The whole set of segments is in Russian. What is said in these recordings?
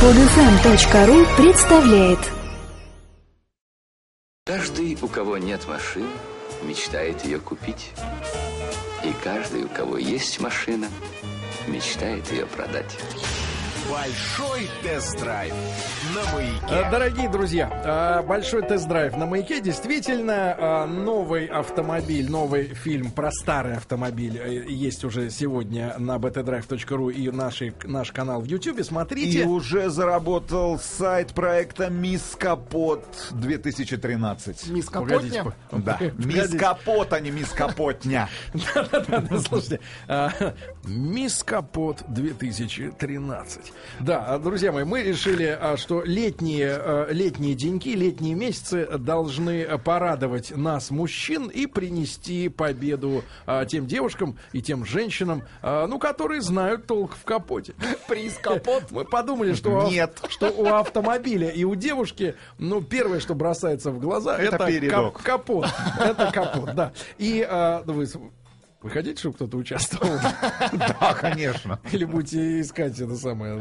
Подфм.ру представляет Каждый, у кого нет машины, мечтает ее купить. И каждый, у кого есть машина, мечтает ее продать. Большой тест-драйв на маяке. Э, Дорогие друзья, э, большой тест-драйв на маяке. Действительно, э, новый автомобиль, новый фильм про старый автомобиль есть уже сегодня на btdrive.ru и наши, наш канал в YouTube. И Смотрите. уже заработал сайт проекта Мисс Капот 2013. Мисс Капотня? по- Да. Мисс Капот, а не Мисс Капотня. Да-да-да, слушайте. Мисс Капот 2013. Да, а, друзья мои, мы решили, а, что летние, а, летние деньки, летние месяцы должны порадовать нас, мужчин, и принести победу тем девушкам и тем женщинам, ну, которые знают толк в капоте. Приз капот. Мы подумали, что, у- Нет. что у автомобиля и у девушки, ну, первое, что бросается в глаза, Это это, кап- капот. Это капот, да. И вы, вы хотите, чтобы кто-то участвовал? Да, конечно. Или будете искать это самое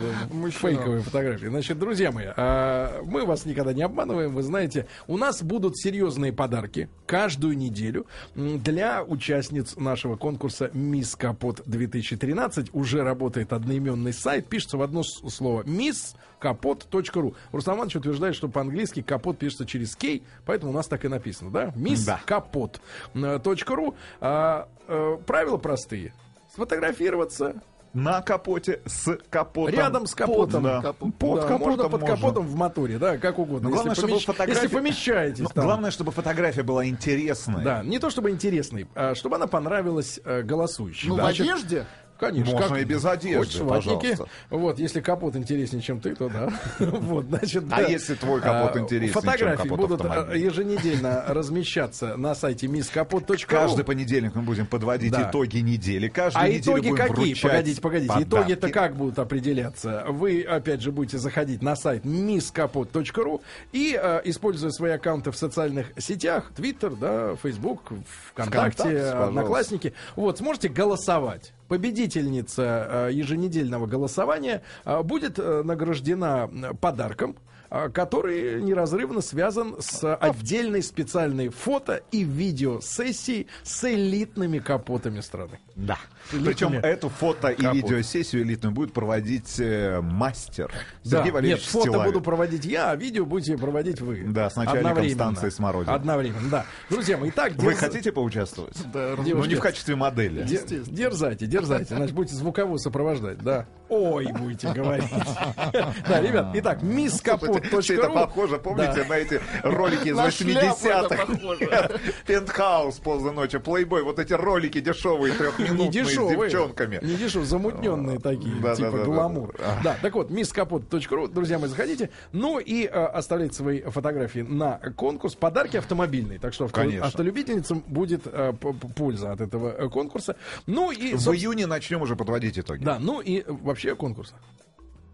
фейковые фотографии. Значит, друзья мои, а, мы вас никогда не обманываем. Вы знаете, у нас будут серьезные подарки каждую неделю для участниц нашего конкурса Мисс Капот 2013. Уже работает одноименный сайт. Пишется в одно слово Мисс капот.ру. Руслан Иванович утверждает, что по-английски капот пишется через кей, поэтому у нас так и написано, да? Мисс Да. капот.ру. А, э, правила простые. Сфотографироваться, На капоте, с капотом. Рядом с капотом. Под, да. Капот. Под Да, капотом можно под можно. капотом в моторе, да, как угодно. Но главное, если, чтобы помещ- фотография- если помещаетесь Ну, там. Главное, чтобы фотография была интересной. Да, не то чтобы интересной, а чтобы она понравилась э, голосующим. Ну, в Значит, одежде? Конечно. Можно и без одежды, Хочешь ватники? пожалуйста. Вот, если капот интереснее, чем ты, то да. Вот, значит, А да. если твой капот А, интереснее, чем Фотографии капот будут автомобиля? э, еженедельно размещаться на сайте misskapot.ru. Каждый понедельник мы будем подводить Да. итоги недели. Каждую А неделю итоги будем какие? Погодите, погодите. Итоги-то как будут определяться? Вы, опять же, будете заходить на сайт misskapot.ru и, э, используя свои аккаунты в социальных сетях, Twitter, да, Facebook, ВКонтакте, ВКонтакте. Одноклассники, вот, сможете голосовать. Победительница э, еженедельного голосования э, будет э, награждена подарком, который неразрывно связан с отдельной специальной фото и видеосессией с элитными капотами страны. Да. Элитными Причем эту фото и капот. видеосессию элитную будет проводить э, мастер Да, Сергей нет, Валерьевич фото Стилавин. буду проводить я, а видео будете проводить вы. Да, с начальником станции «Смородина». Одновременно, да. Друзья мои, итак, Вы дерз- хотите поучаствовать? Да, Ну, девушки, не в качестве модели. де- дерзайте, дерзайте, значит, будете звуково сопровождать, да. Ой, будете говорить. Да, ребят, итак, Все это misskapot.ru похоже, помните, на эти ролики из На шляпу это 80-х? похоже. Пентхаус поздно ночью, плейбой, вот эти ролики дешевые, трехминутные с девчонками. не дешевые, замутненные такие, типа гламур. да. Так вот, misskapot.ru, друзья мои, заходите. Ну и э, оставляйте свои фотографии на конкурс. Подарки автомобильные, так что автолюбительницам будет э, польза от этого э, конкурса. Ну и, В июне начнем уже подводить итоги. да, ну и э, вообще конкурса.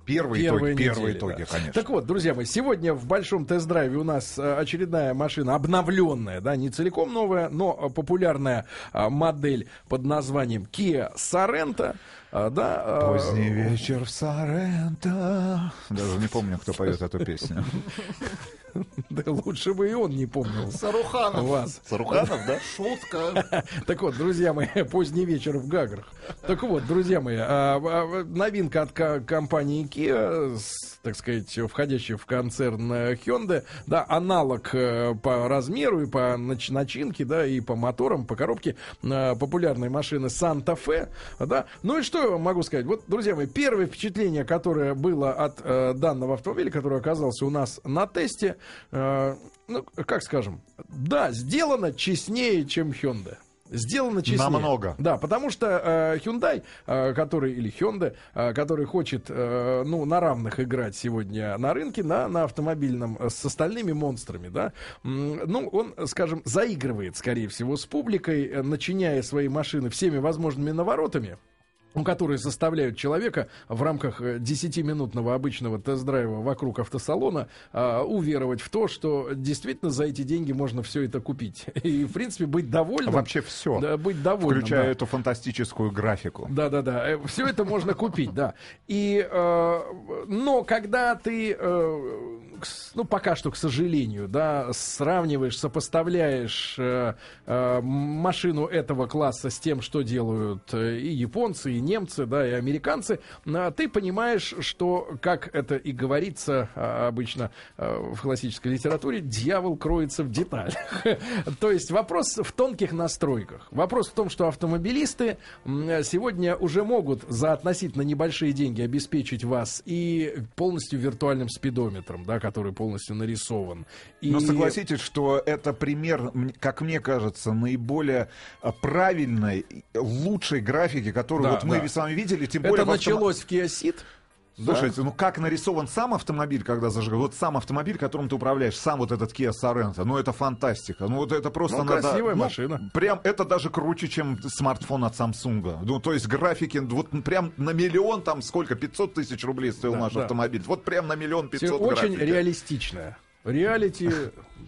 Первые Первые итоги, первые недели, итоги, да. конечно. Так вот, друзья мои, сегодня в большом тест-драйве у нас э, очередная машина, обновленная, да, не целиком новая, но э, популярная э, модель под названием Kia Sorento. да, Поздний вечер в Соренто. Даже не помню, кто поет эту песню. Да лучше бы и он не помнил Саруханов. вас. Саруханов, да? Шутка. Так вот, друзья мои, поздний вечер в Гаграх. Так вот, друзья мои, а, а, новинка от ко- компании Kia, так сказать, входящая в концерн э, Hyundai, да, аналог э, по размеру и по нач- начинке, да, и по моторам, по коробке э, популярной машины Santa Fe, да. Ну и что я вам могу сказать? Вот, друзья мои, первое впечатление, которое было от данного автомобиля, который оказался у нас на тесте, э, ну, как скажем, да, сделано честнее, чем Hyundai. Сделано честнее. Намного. Да, потому что э, Hyundai, э, который или Hyundai, э, который хочет, э, ну, на равных играть сегодня на рынке, на, на автомобильном э, с остальными монстрами, да, ну, он, скажем, заигрывает, скорее всего, с публикой, э, начиняя свои машины всеми возможными наворотами. Ну, которые заставляют человека в рамках э, 10-минутного обычного тест-драйва вокруг автосалона а, уверовать в то, что действительно за эти деньги можно все это купить. И, в принципе, быть довольным. Вообще все. Да, быть довольным. Включая да. эту фантастическую графику. Да, да, да. Все это можно купить, да. И, э, но когда ты, э, ну пока что, к сожалению, да, сравниваешь, сопоставляешь э, э, машину этого класса с тем, что делают э, и японцы, и немцы, да, и американцы, а, ты понимаешь, что, как это и говорится а, обычно э, в классической литературе, дьявол кроется в деталях. То есть вопрос в тонких настройках. Вопрос в том, что автомобилисты сегодня уже могут за относительно небольшие деньги обеспечить вас и полностью виртуальным спидометром, да, который полностью нарисован. И... Но согласитесь, что это пример, как мне кажется, наиболее а, правильной, лучшей графики, которую Да, вот мы да. с вами видели, тем более Это началось в Kia Ceed. Слушайте, ну как нарисован сам автомобиль, когда зажигал? Вот сам автомобиль, которым ты управляешь, сам вот этот Kia Sorento, ну это фантастика. Ну вот это просто Ну, надо... красивая ну, машина. Прям это даже круче, чем смартфон от Samsung. Ну то есть графики, вот прям на миллион там сколько, 500 тысяч рублей стоил Да, наш да. автомобиль. Вот прям на миллион Всё 500 очень графики. реалистичная. Реалити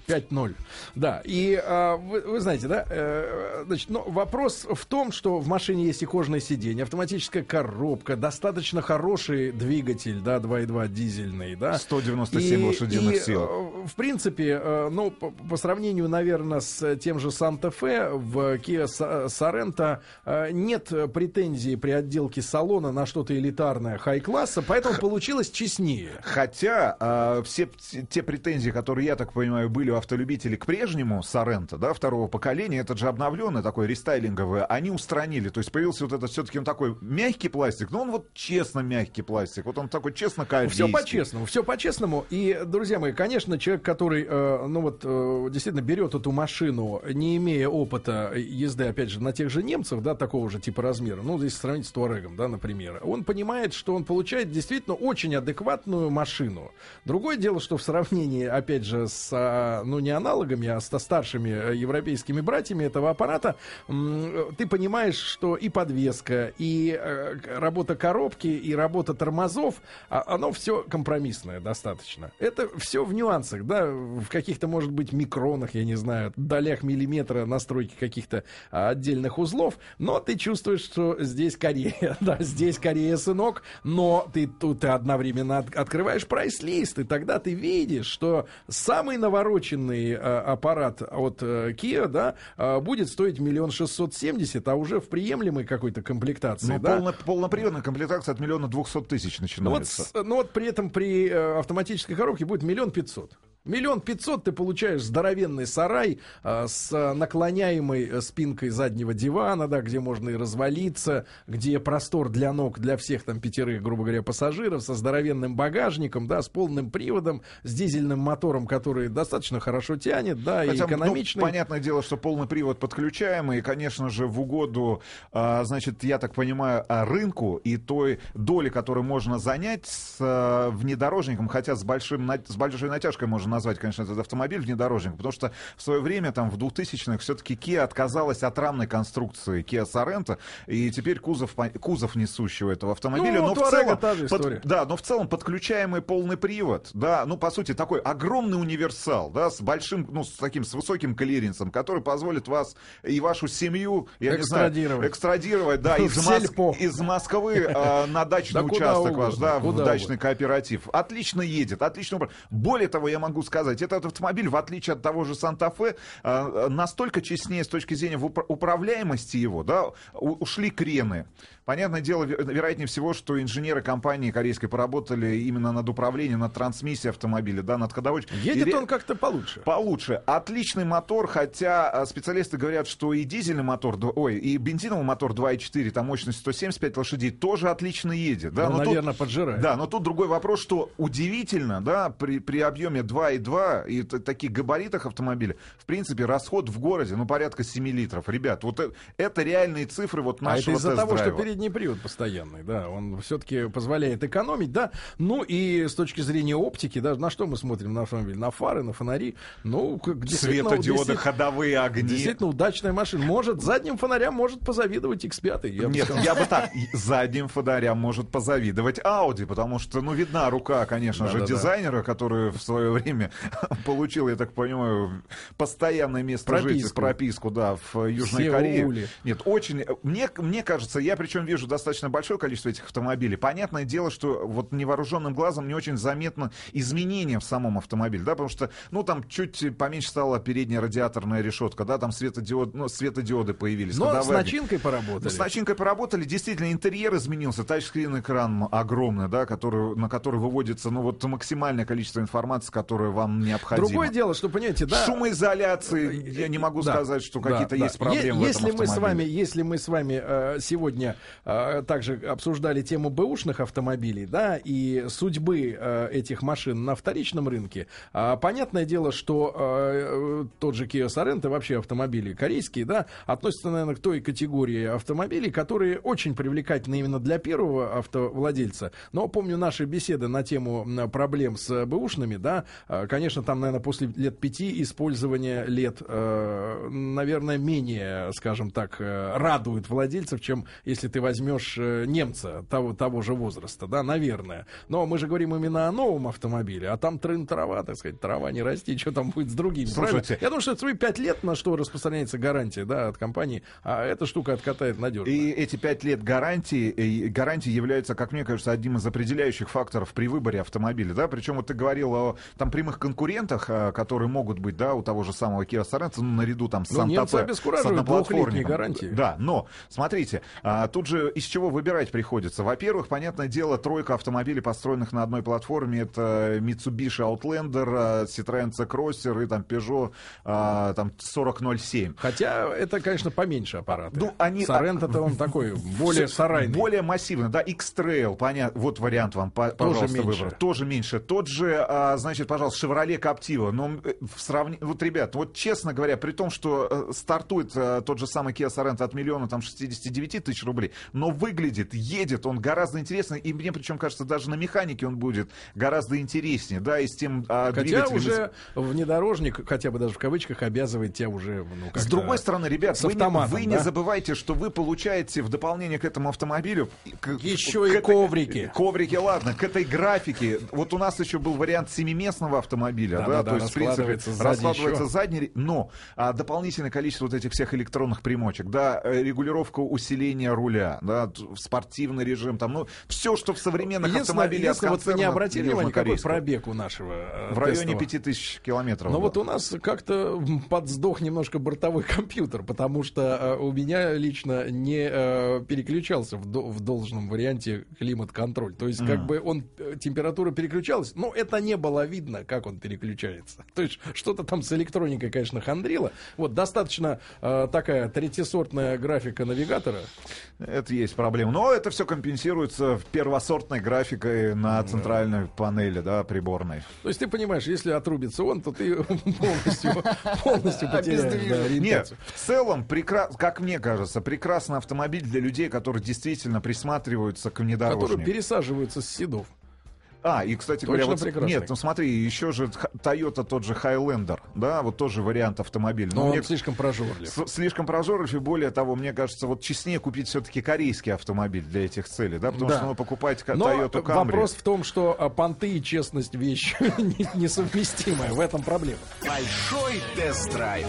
5.0. Да, и а, вы, вы знаете, да, э, значит, но вопрос в том, что в машине есть и кожное сиденье, автоматическая коробка, достаточно хороший двигатель, да, 2.2 дизельный, да. 197 лошадиных и, сил. э, В принципе, э, ну, по, по сравнению, наверное, с тем же Санта-Фе, в Kia Sorento э, нет претензий при отделке салона на что-то элитарное хай-класса, поэтому получилось честнее. Хотя а, все те претензии, которые, я так понимаю, были у автолюбителей к прежнему Соренто, да, второго поколения, этот же обновленный такой рестайлинговый, они устранили. То есть появился вот этот все-таки он такой мягкий пластик, но он вот честно мягкий пластик. Вот он такой честно корейский. Все по-честному, все по-честному. И, друзья мои, конечно, человек, который, э, ну вот, э, действительно берет эту машину, не имея опыта езды, опять же, на тех же немцев, да, такого же типа размера, ну, здесь сравнить с Туарегом, да, например, он понимает, что он получает действительно очень адекватную машину. Другое дело, что в сравнении, опять же, с, ну, не аналогами, а со старшими э, европейскими братьями этого аппарата, м, ты понимаешь, что и подвеска, и э, работа коробки, и работа тормозов, а, оно все компромиссное достаточно. Это все в нюансах, да, в каких-то, может быть, микронах, я не знаю, долях миллиметра настройки каких-то а, отдельных узлов, но ты чувствуешь, что здесь Корея, да, здесь Корея, сынок, но ты тут ты одновременно от- открываешь прайс-лист, и тогда ты видишь, что самый навороченный э, аппарат от э, Kia, да, э, будет стоить миллион шестьсот семьдесят, а уже в приемлемой какой-то комплектации, Ну, да. полно- полноприводная комплектация от миллиона двухсот тысяч Ну вот, начинается. ну вот при этом при автоматической коробке будет миллион пятьсот. Миллион пятьсот ты получаешь здоровенный сарай э, с э, наклоняемой э, спинкой заднего дивана, да, где можно и развалиться, где простор для ног для всех там пятерых, грубо говоря, пассажиров, со здоровенным багажником, да, с полным приводом, с дизельным мотором, который достаточно хорошо тянет, да, и Хотя, ну, экономичный. понятное дело, что полный привод подключаемый, и, конечно же, в угоду, а, значит, я так понимаю, а, рынку и той доли, которую можно занять с а, внедорожником, хотя с, большим, с большой натяжкой можно назвать, конечно, этот автомобиль внедорожником, потому что в свое время, там, в 2000-х, все-таки Kia отказалась от рамной конструкции Kia Sorento, и теперь кузов, кузов несущего этого автомобиля, Ну, но в целом... та же под- да, но в целом подключаемый полный привод, да, ну, по сути, такой огромный универсал, да, с большим, ну, с таким, с высоким клиренсом, который позволит вас и вашу семью, я не знаю, Экстрадировать. да, из, Мос- из Москвы э, на дачный участок ваш, да, в дачный кооператив. Отлично едет, отлично. Более того, я могу сказать, этот автомобиль, в отличие от того же Санта-Фе, э, настолько честнее с точки зрения управляемости его, да, ушли крены. Понятное дело, ве- вероятнее всего, что инженеры компании корейской поработали именно над управлением, над трансмиссией автомобиля, да, над ходовочкой. Едет И он как-то получше. Получше. Отличный мотор, хотя а, специалисты говорят, что и дизельный мотор, ой, и бензиновый мотор 2.4, там мощность 175 лошадей, тоже отлично едет. Да, Ну, но тут- наверное, поджирает. Да, но тут другой вопрос, что удивительно, да, при, при объеме i2 и таких габаритах автомобиля, в принципе, расход в городе, ну, порядка 7 литров. Ребят, вот э- это реальные цифры вот А это нашего из-за того, что передний привод постоянный, да, он все-таки позволяет экономить, да. Ну и с точки зрения оптики, да, на что мы смотрим на автомобиль? На фары, на фонари. Ну, как Светодиоды, ходовые огни. Действительно удачная машина. Может, задним фонарям может позавидовать X5. Я бы Нет, сказал. я бы так, задним фонарям может позавидовать Audi, потому что, ну, видна рука, конечно же, Да-да-да. дизайнера, который в свое время получил, я так понимаю, постоянное место Прописку. жительства, прописку, да, в Южной Корее. Нет, очень, мне, мне кажется, я причем вижу достаточно большое количество этих автомобилей. Понятное дело, что вот невооруженным глазом не очень заметно изменения в самом автомобиле, да, потому что, ну, там чуть поменьше стала передняя радиаторная решетка, да, там светодиод, ну, светодиоды появились. Но с начинкой поработали. Ну, с начинкой поработали, действительно, интерьер изменился, тачскрин экран огромный, да, который, на который выводится, ну, вот максимальное количество информации, которое вам необходимо. Другое дело, что, понимаете, да... Шумоизоляции, я не могу Да, сказать, что да, какие-то да. есть проблемы Е- если мы с вами, если мы с вами э, сегодня э, также обсуждали тему бэушных автомобилей, да, и судьбы э, этих машин на вторичном рынке, а, понятное дело, что э, тот же Kia Sorento, вообще автомобили корейские, да, относятся, наверное, к той категории автомобилей, которые очень привлекательны именно для первого автовладельца. Но помню наши беседы на тему проблем с бэушными, да, э, конечно, там, наверное, после лет пяти использования лет, э, наверное, менее, скажем так, э, радует владельцев, чем если ты возьмешь э, немца того, того же возраста, да, наверное. Но мы же говорим именно о новом автомобиле, а там трын трава, так сказать, трава не расти, что там будет с другими. правильно? Слушайте. Я думаю, что это свои пять лет, на что распространяется гарантия, да, от компании, а эта штука откатает надежно. И эти пять лет гарантии, гарантии являются, как мне кажется, одним из определяющих факторов при выборе автомобиля, да, причем вот ты говорил о там прямых конкурентах, а, которые могут быть, да, у того же самого Kia Sorento, ну, наряду там с Ну, обескураживают с одноплатформенником. двухлетней гарантией. Да, но, смотрите, а, тут же из чего выбирать приходится. Во-первых, понятное дело, тройка автомобилей, построенных на одной платформе, это Mitsubishi Outlander, а, Citroёn C-Crosser и там Peugeot там 4007. Хотя это, конечно, поменьше аппараты. Ну, они- Соренто-то он такой, более сарайный. Более массивно, да, X-Trail, понятно, вот вариант вам, по- пожалуйста, меньше. выбор. Тоже меньше. Тот же, значит, пожалуйста, Chevrolet Captiva, но э, в сравнении, вот, ребят, вот честно говоря, при том, что э, стартует э, тот же самый Kia Sorento от миллиона, там, 69 тысяч рублей, но выглядит, едет он гораздо интереснее, и мне причем кажется, даже на механике он будет гораздо интереснее, да, и с тем а, Хотя уже внедорожник, хотя бы даже в кавычках, обязывает тебя уже... Ну, С другой стороны, ребят, вы, не, вы не да? забывайте, что вы получаете в дополнение к этому автомобилю к- Еще к и этой- коврики. Коврики, ладно, к этой графике. Вот у нас еще был вариант семиместного автомобиля, да, Да-да-да, то есть, в принципе, раскладывается еще. задний, но а, дополнительное количество вот этих всех электронных примочек, да, э, регулировка усиления руля, да, спортивный режим, там, ну, все, что в современных Единственное, автомобилях единственное, вот вы не обратили внимания, какой пробег у нашего э, В районе тестового? 5000 километров. Но был. вот у нас как-то подсдох немножко бортовой компьютер, потому что э, у меня лично не переключался в, до- в должном варианте климат-контроль. То есть как бы он, температура переключалась, но это не было видно, как он переключается. То есть что-то там с электроникой, конечно, хандрило. Вот достаточно э, такая третьесортная графика навигатора. Это есть проблема. Но это все компенсируется первосортной графикой на центральной панели, да, приборной. То есть ты понимаешь, если отрубится он, то ты полностью, полностью потеряешь да, Нет, в целом, прекра... как мне кажется, прекрасный автомобиль для людей, которые действительно присматриваются к Которые внедорожнику. пересаживаются с седов. А, и, кстати Точно говоря, вот, прекрасный. нет, ну смотри, еще же Toyota тот же Highlander, да, вот тоже вариант автомобиля. Но Но он мне слишком прожорлив. с- слишком прожорлив, и более того, мне кажется, вот честнее купить все-таки корейский автомобиль для этих целей, да, потому Да. что ну, покупать Но Toyota Camry... вопрос в том, что а, понты и честность вещь не- несовместимая. В этом проблема. Большой тест-драйв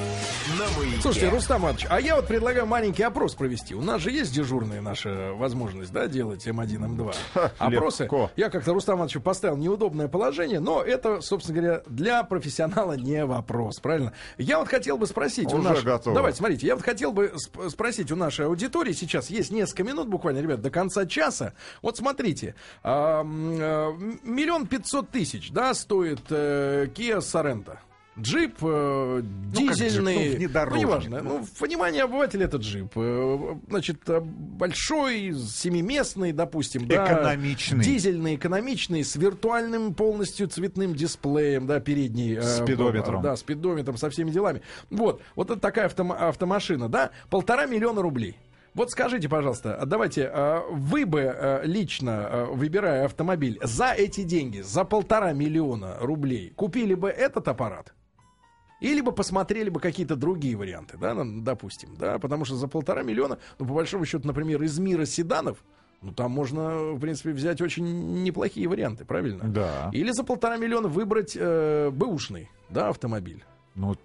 на маяке. Слушайте, Рустам Иванович, а я вот предлагаю маленький опрос провести. У нас же есть дежурная наша возможность, да, делать М1, М2. Опросы. легко. Я как-то Рустам Ивановичу поставил неудобное положение, но это, собственно говоря, для профессионала не вопрос, правильно? Я вот хотел бы спросить у Уже нашей... готово. Давайте, смотрите, я вот хотел бы сп- спросить у нашей аудитории, сейчас есть несколько минут буквально, ребят, до конца часа. Вот смотрите, э, миллион пятьсот тысяч, да, стоит э, Kia Sorento. Джип, э, Ну, как джип, дизельный, ну, внедорожник, неважно. ну. Ну, в понимании обывателя это джип. Э, Значит, э, большой, семиместный, допустим, да, Экономичный. дизельный, экономичный, с виртуальным полностью цветным дисплеем, да, передний. э, Спидометром. Да, спидометром, со всеми делами. Вот, вот это такая автома- автомашина, да, полтора миллиона рублей. Вот скажите, пожалуйста, а давайте, э, вы бы э, лично, э, выбирая автомобиль, за эти деньги, за полтора миллиона рублей, купили бы этот аппарат? Или бы посмотрели бы какие-то другие варианты, да, допустим, да, потому что за полтора миллиона, ну, по большому счету, например, из мира седанов, ну, там можно, в принципе, взять очень неплохие варианты, правильно? Да. Или за полтора миллиона выбрать э, бэушный, да, автомобиль. Ну,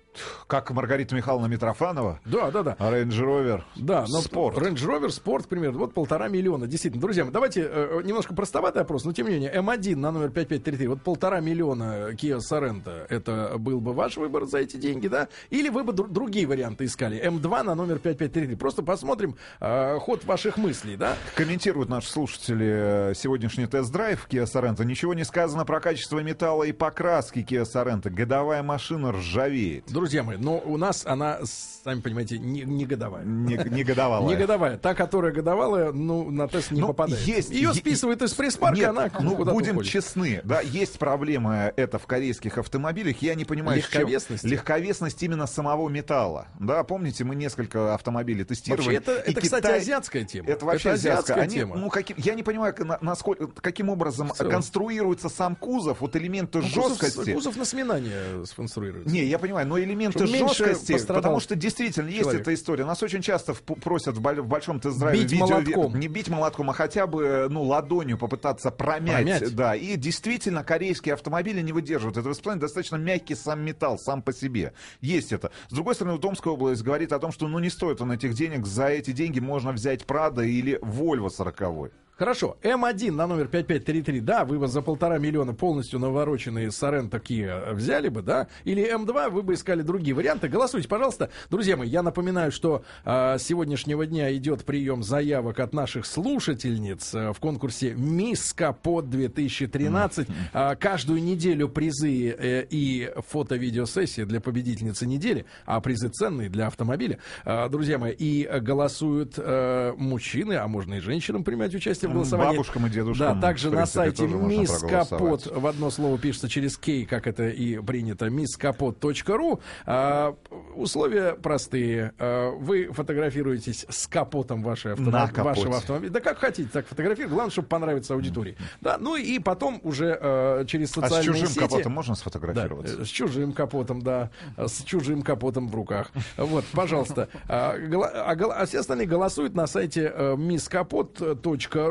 как Маргарита Михайловна Митрофанова, Да, да, да. Range Rover Да, но Sport. Range Rover к примеру, вот полтора миллиона. Действительно, друзья давайте э, немножко простоватый опрос, но тем не менее, М1 на номер 5533, вот полтора миллиона Kia Sorento, это был бы ваш выбор за эти деньги, да? Или вы бы дру- другие варианты искали? М2 на номер 5533. Просто посмотрим э, ход ваших мыслей, да? Комментируют наши слушатели э, сегодняшний тест-драйв Kia Sorento. Ничего не сказано про качество металла и покраски Kia Sorento. Годовая машина ржавеет. Друзья мои, но у нас она, сами понимаете, не, не годовая. Не, не годовалая. Не годовая. Та, которая годовалая, ну, на тест не Ну, попадает. есть- Ее списывают из пресс-парка, Нет, она ну будем уходит. честны, да, есть проблема это в корейских автомобилях. Я не понимаю, чем- Легковесности? легковесность именно самого металла. Да, помните, мы несколько автомобилей тестировали. Вообще, это, это кстати, Китай- азиатская тема. Это вообще азиатская. Они, тема. ну, каким, я не понимаю, на- насколько, каким образом конструируется сам кузов, вот элементы Ну, кузов, жесткости. кузов на сминание сконструируется. Не, я понимаю, но элементы Чтобы меньше жесткости, потому что действительно есть человек. эта история. Нас очень часто в- просят в, боль- в большом тест-драйве Бить видео- молотком. не бить молотком, а хотя бы ну ладонью попытаться промять, Промять. да. И действительно корейские автомобили не выдерживают этого испытания. Достаточно мягкий сам металл сам по себе. Есть это. С другой стороны, вот Омская область говорит о том, что ну не стоит он этих денег. За эти деньги можно взять Прада или Вольво 40 Хорошо, М1 на номер 5533, да, вы бы за полтора миллиона полностью навороченные Соренто Kia взяли бы, да? Или М2 вы бы искали другие варианты? Голосуйте, пожалуйста. Друзья мои, я напоминаю, что а, с сегодняшнего дня идет прием заявок от наших слушательниц а, в конкурсе «Мисс Капот 2013». А, каждую неделю призы э, и фото-видеосессия для победительницы недели, а призы ценные для автомобиля. А, друзья мои, и э, голосуют э, мужчины, а можно и женщинам принимать участие голосовании. бабушкам и дедушкам, Да, также на сайте Мисс Капот в одно слово пишется через кей, как это и принято, misskapot.ru. А, условия простые. А, вы фотографируетесь с капотом вашей капоте. вашего автомобиля. Да как хотите, так фотографируйте. Главное, чтобы понравиться аудитории. Да, ну и потом уже э, через А с социальные чужим сети... капотом можно Да, сфотографироваться? э, с чужим капотом, да, э, с чужим капотом в руках. Вот, пожалуйста. А, а а все остальные голосуют на сайте э,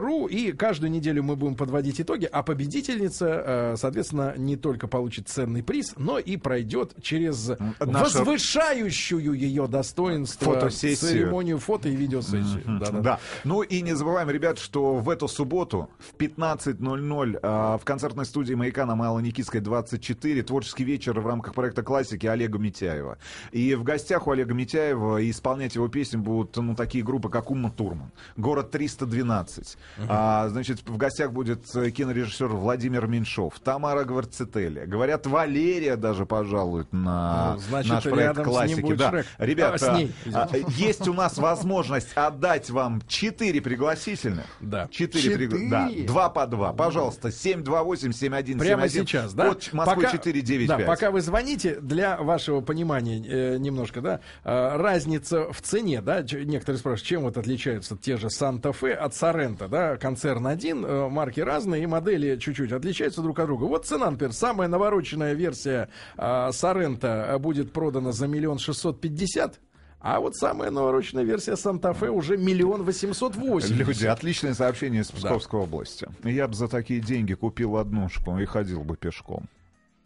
misskapot.ru, и каждую неделю мы будем подводить итоги, а победительница, э, соответственно, не только получит ценный приз, но и пройдет через наша- возвышающую ее достоинство Фотосессию. церемонию фото и видеосессии. Да-да. Да. Ну и не забываем, ребят, что в эту субботу в 15.00 а, в концертной студии «Маяка» на Мало Никитской 24 творческий вечер в рамках проекта «Классики» Олега Митяева. И в гостях у Олега Митяева исполнять его песни будут ну, такие группы, как Умма Турман, «Город 312». А, значит, в гостях будет э, кинорежиссер Владимир Меньшов, Тамара Гварцетели. Говорят, Валерия даже пожалуют на Ну, значит, наш проект «Классики». Да. Шрек. Ребята, А, ней, а, есть у нас возможность отдать вам 4 пригласительных. Да. 4 Четыре? Да, 2 по 2. Пожалуйста, 728-7171. Прямо сейчас, да? Код Москвы Пока- 495. Да, пока вы звоните, для вашего понимания э, немножко, да, э, разница в цене, да, некоторые спрашивают, чем вот отличаются те же Санта-Фе от Сорента, да, концерн один, э, марки разные, и модели чуть-чуть отличаются друг от друга. Вот цена, например, самая навороченная версия э, Сорента будет продана за миллион шестьсот пятьдесят, а вот самая навороченная версия Санта-Фе уже миллион восемьсот восемьдесят. Люди, отличное сообщение из Псковской области. Я бы за такие деньги купил однушку и ходил бы пешком.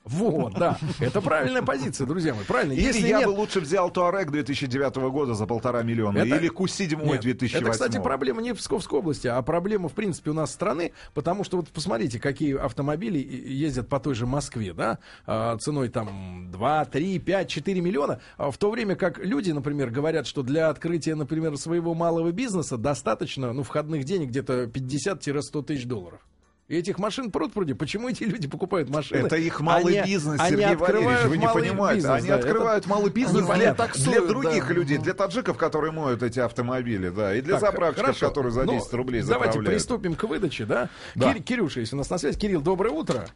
Вот, да. Это правильная позиция, друзья мои. Правильно. Или Если я нет, бы лучше взял Туарек 2009 года за полтора миллиона. Это- Или Ку-7 Нет, 2008. Это, кстати, проблема не в Псковской области, а проблема, в принципе, у нас страны, потому что вот посмотрите, какие автомобили ездят по той же Москве, да, а, ценой там 2, 3, 5, 4 миллиона, а в то время как люди, например, говорят, что для открытия, например, своего малого бизнеса достаточно, ну, входных денег где-то 50-100 тысяч долларов. И этих машин пруд пруди. Почему эти люди покупают машины? Это их малый Они- бизнес, они Сергей Валерьевич, открывают вы не понимаете. бизнес, они да. открывают малый бизнес Они для, таксуют, для других да. людей, для таджиков, которые моют эти автомобили, да, и для Так, заправщиков, хорошо. которые за Ну, 10 рублей Давайте заправляют. приступим к выдаче, да? Да. Кир- Кирюша, если у нас на связи. Кирилл, доброе утро.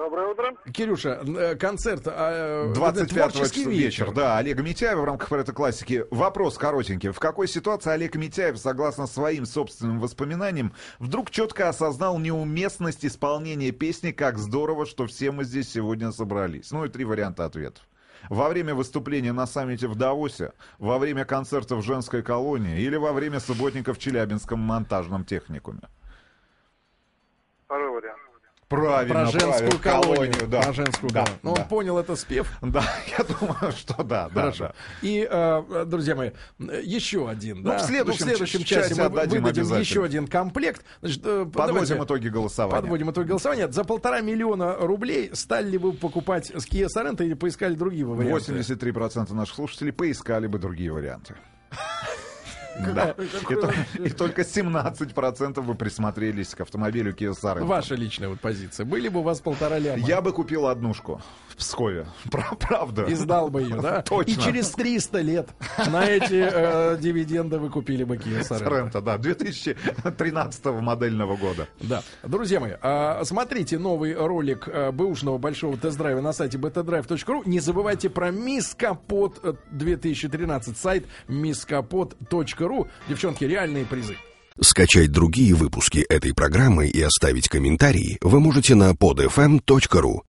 Доброе утро. Кирюша, э, концерт а, э, 25 числа вечер, да, Олега Митяева в рамках проекта классики. Вопрос коротенький. В какой ситуации Олег Митяев, согласно своим собственным воспоминаниям, вдруг четко осознал неуместность исполнения песни «Как здорово, что все мы здесь сегодня собрались»? Ну и три варианта ответов. Во время выступления на саммите в Давосе, во время концерта в женской колонии или во время субботника в Челябинском монтажном техникуме? Правильно, Про женскую правильно, колонию. да. Про женскую Да, колонию. Ну, да. он понял это спев. Да, я думаю, что да, Хорошо. да. И, э, друзья мои, еще один. Ну, да? в следующем Ну, в следующем часе часе мы выдадим еще один комплект. Значит, э, Подводим давайте итоги голосования. Подводим итоги голосования. За полтора миллиона рублей стали ли вы покупать с Kia Sorento или поискали другие варианты? 83% наших слушателей поискали бы другие варианты. Да. И, то- и только 17% вы присмотрелись к автомобилю Kia Sorento. Ваша личная вот позиция. Были бы у вас полтора ляма. Я бы купил однушку в Пскове. Пра- Правда. И сдал бы ее, да? Точно. И через 300 лет на эти э, дивиденды вы купили бы Kia Sorento. Да, 2013 модельного года. Да. Друзья мои, а, смотрите новый ролик а, бэушного большого тест-драйва на сайте betadrive.ru. Не забывайте про Мискапот э, 2013, сайт misskapot.ru. Девчонки, реальные призы. Скачать другие выпуски этой программы и оставить комментарии вы можете на podfm.ru.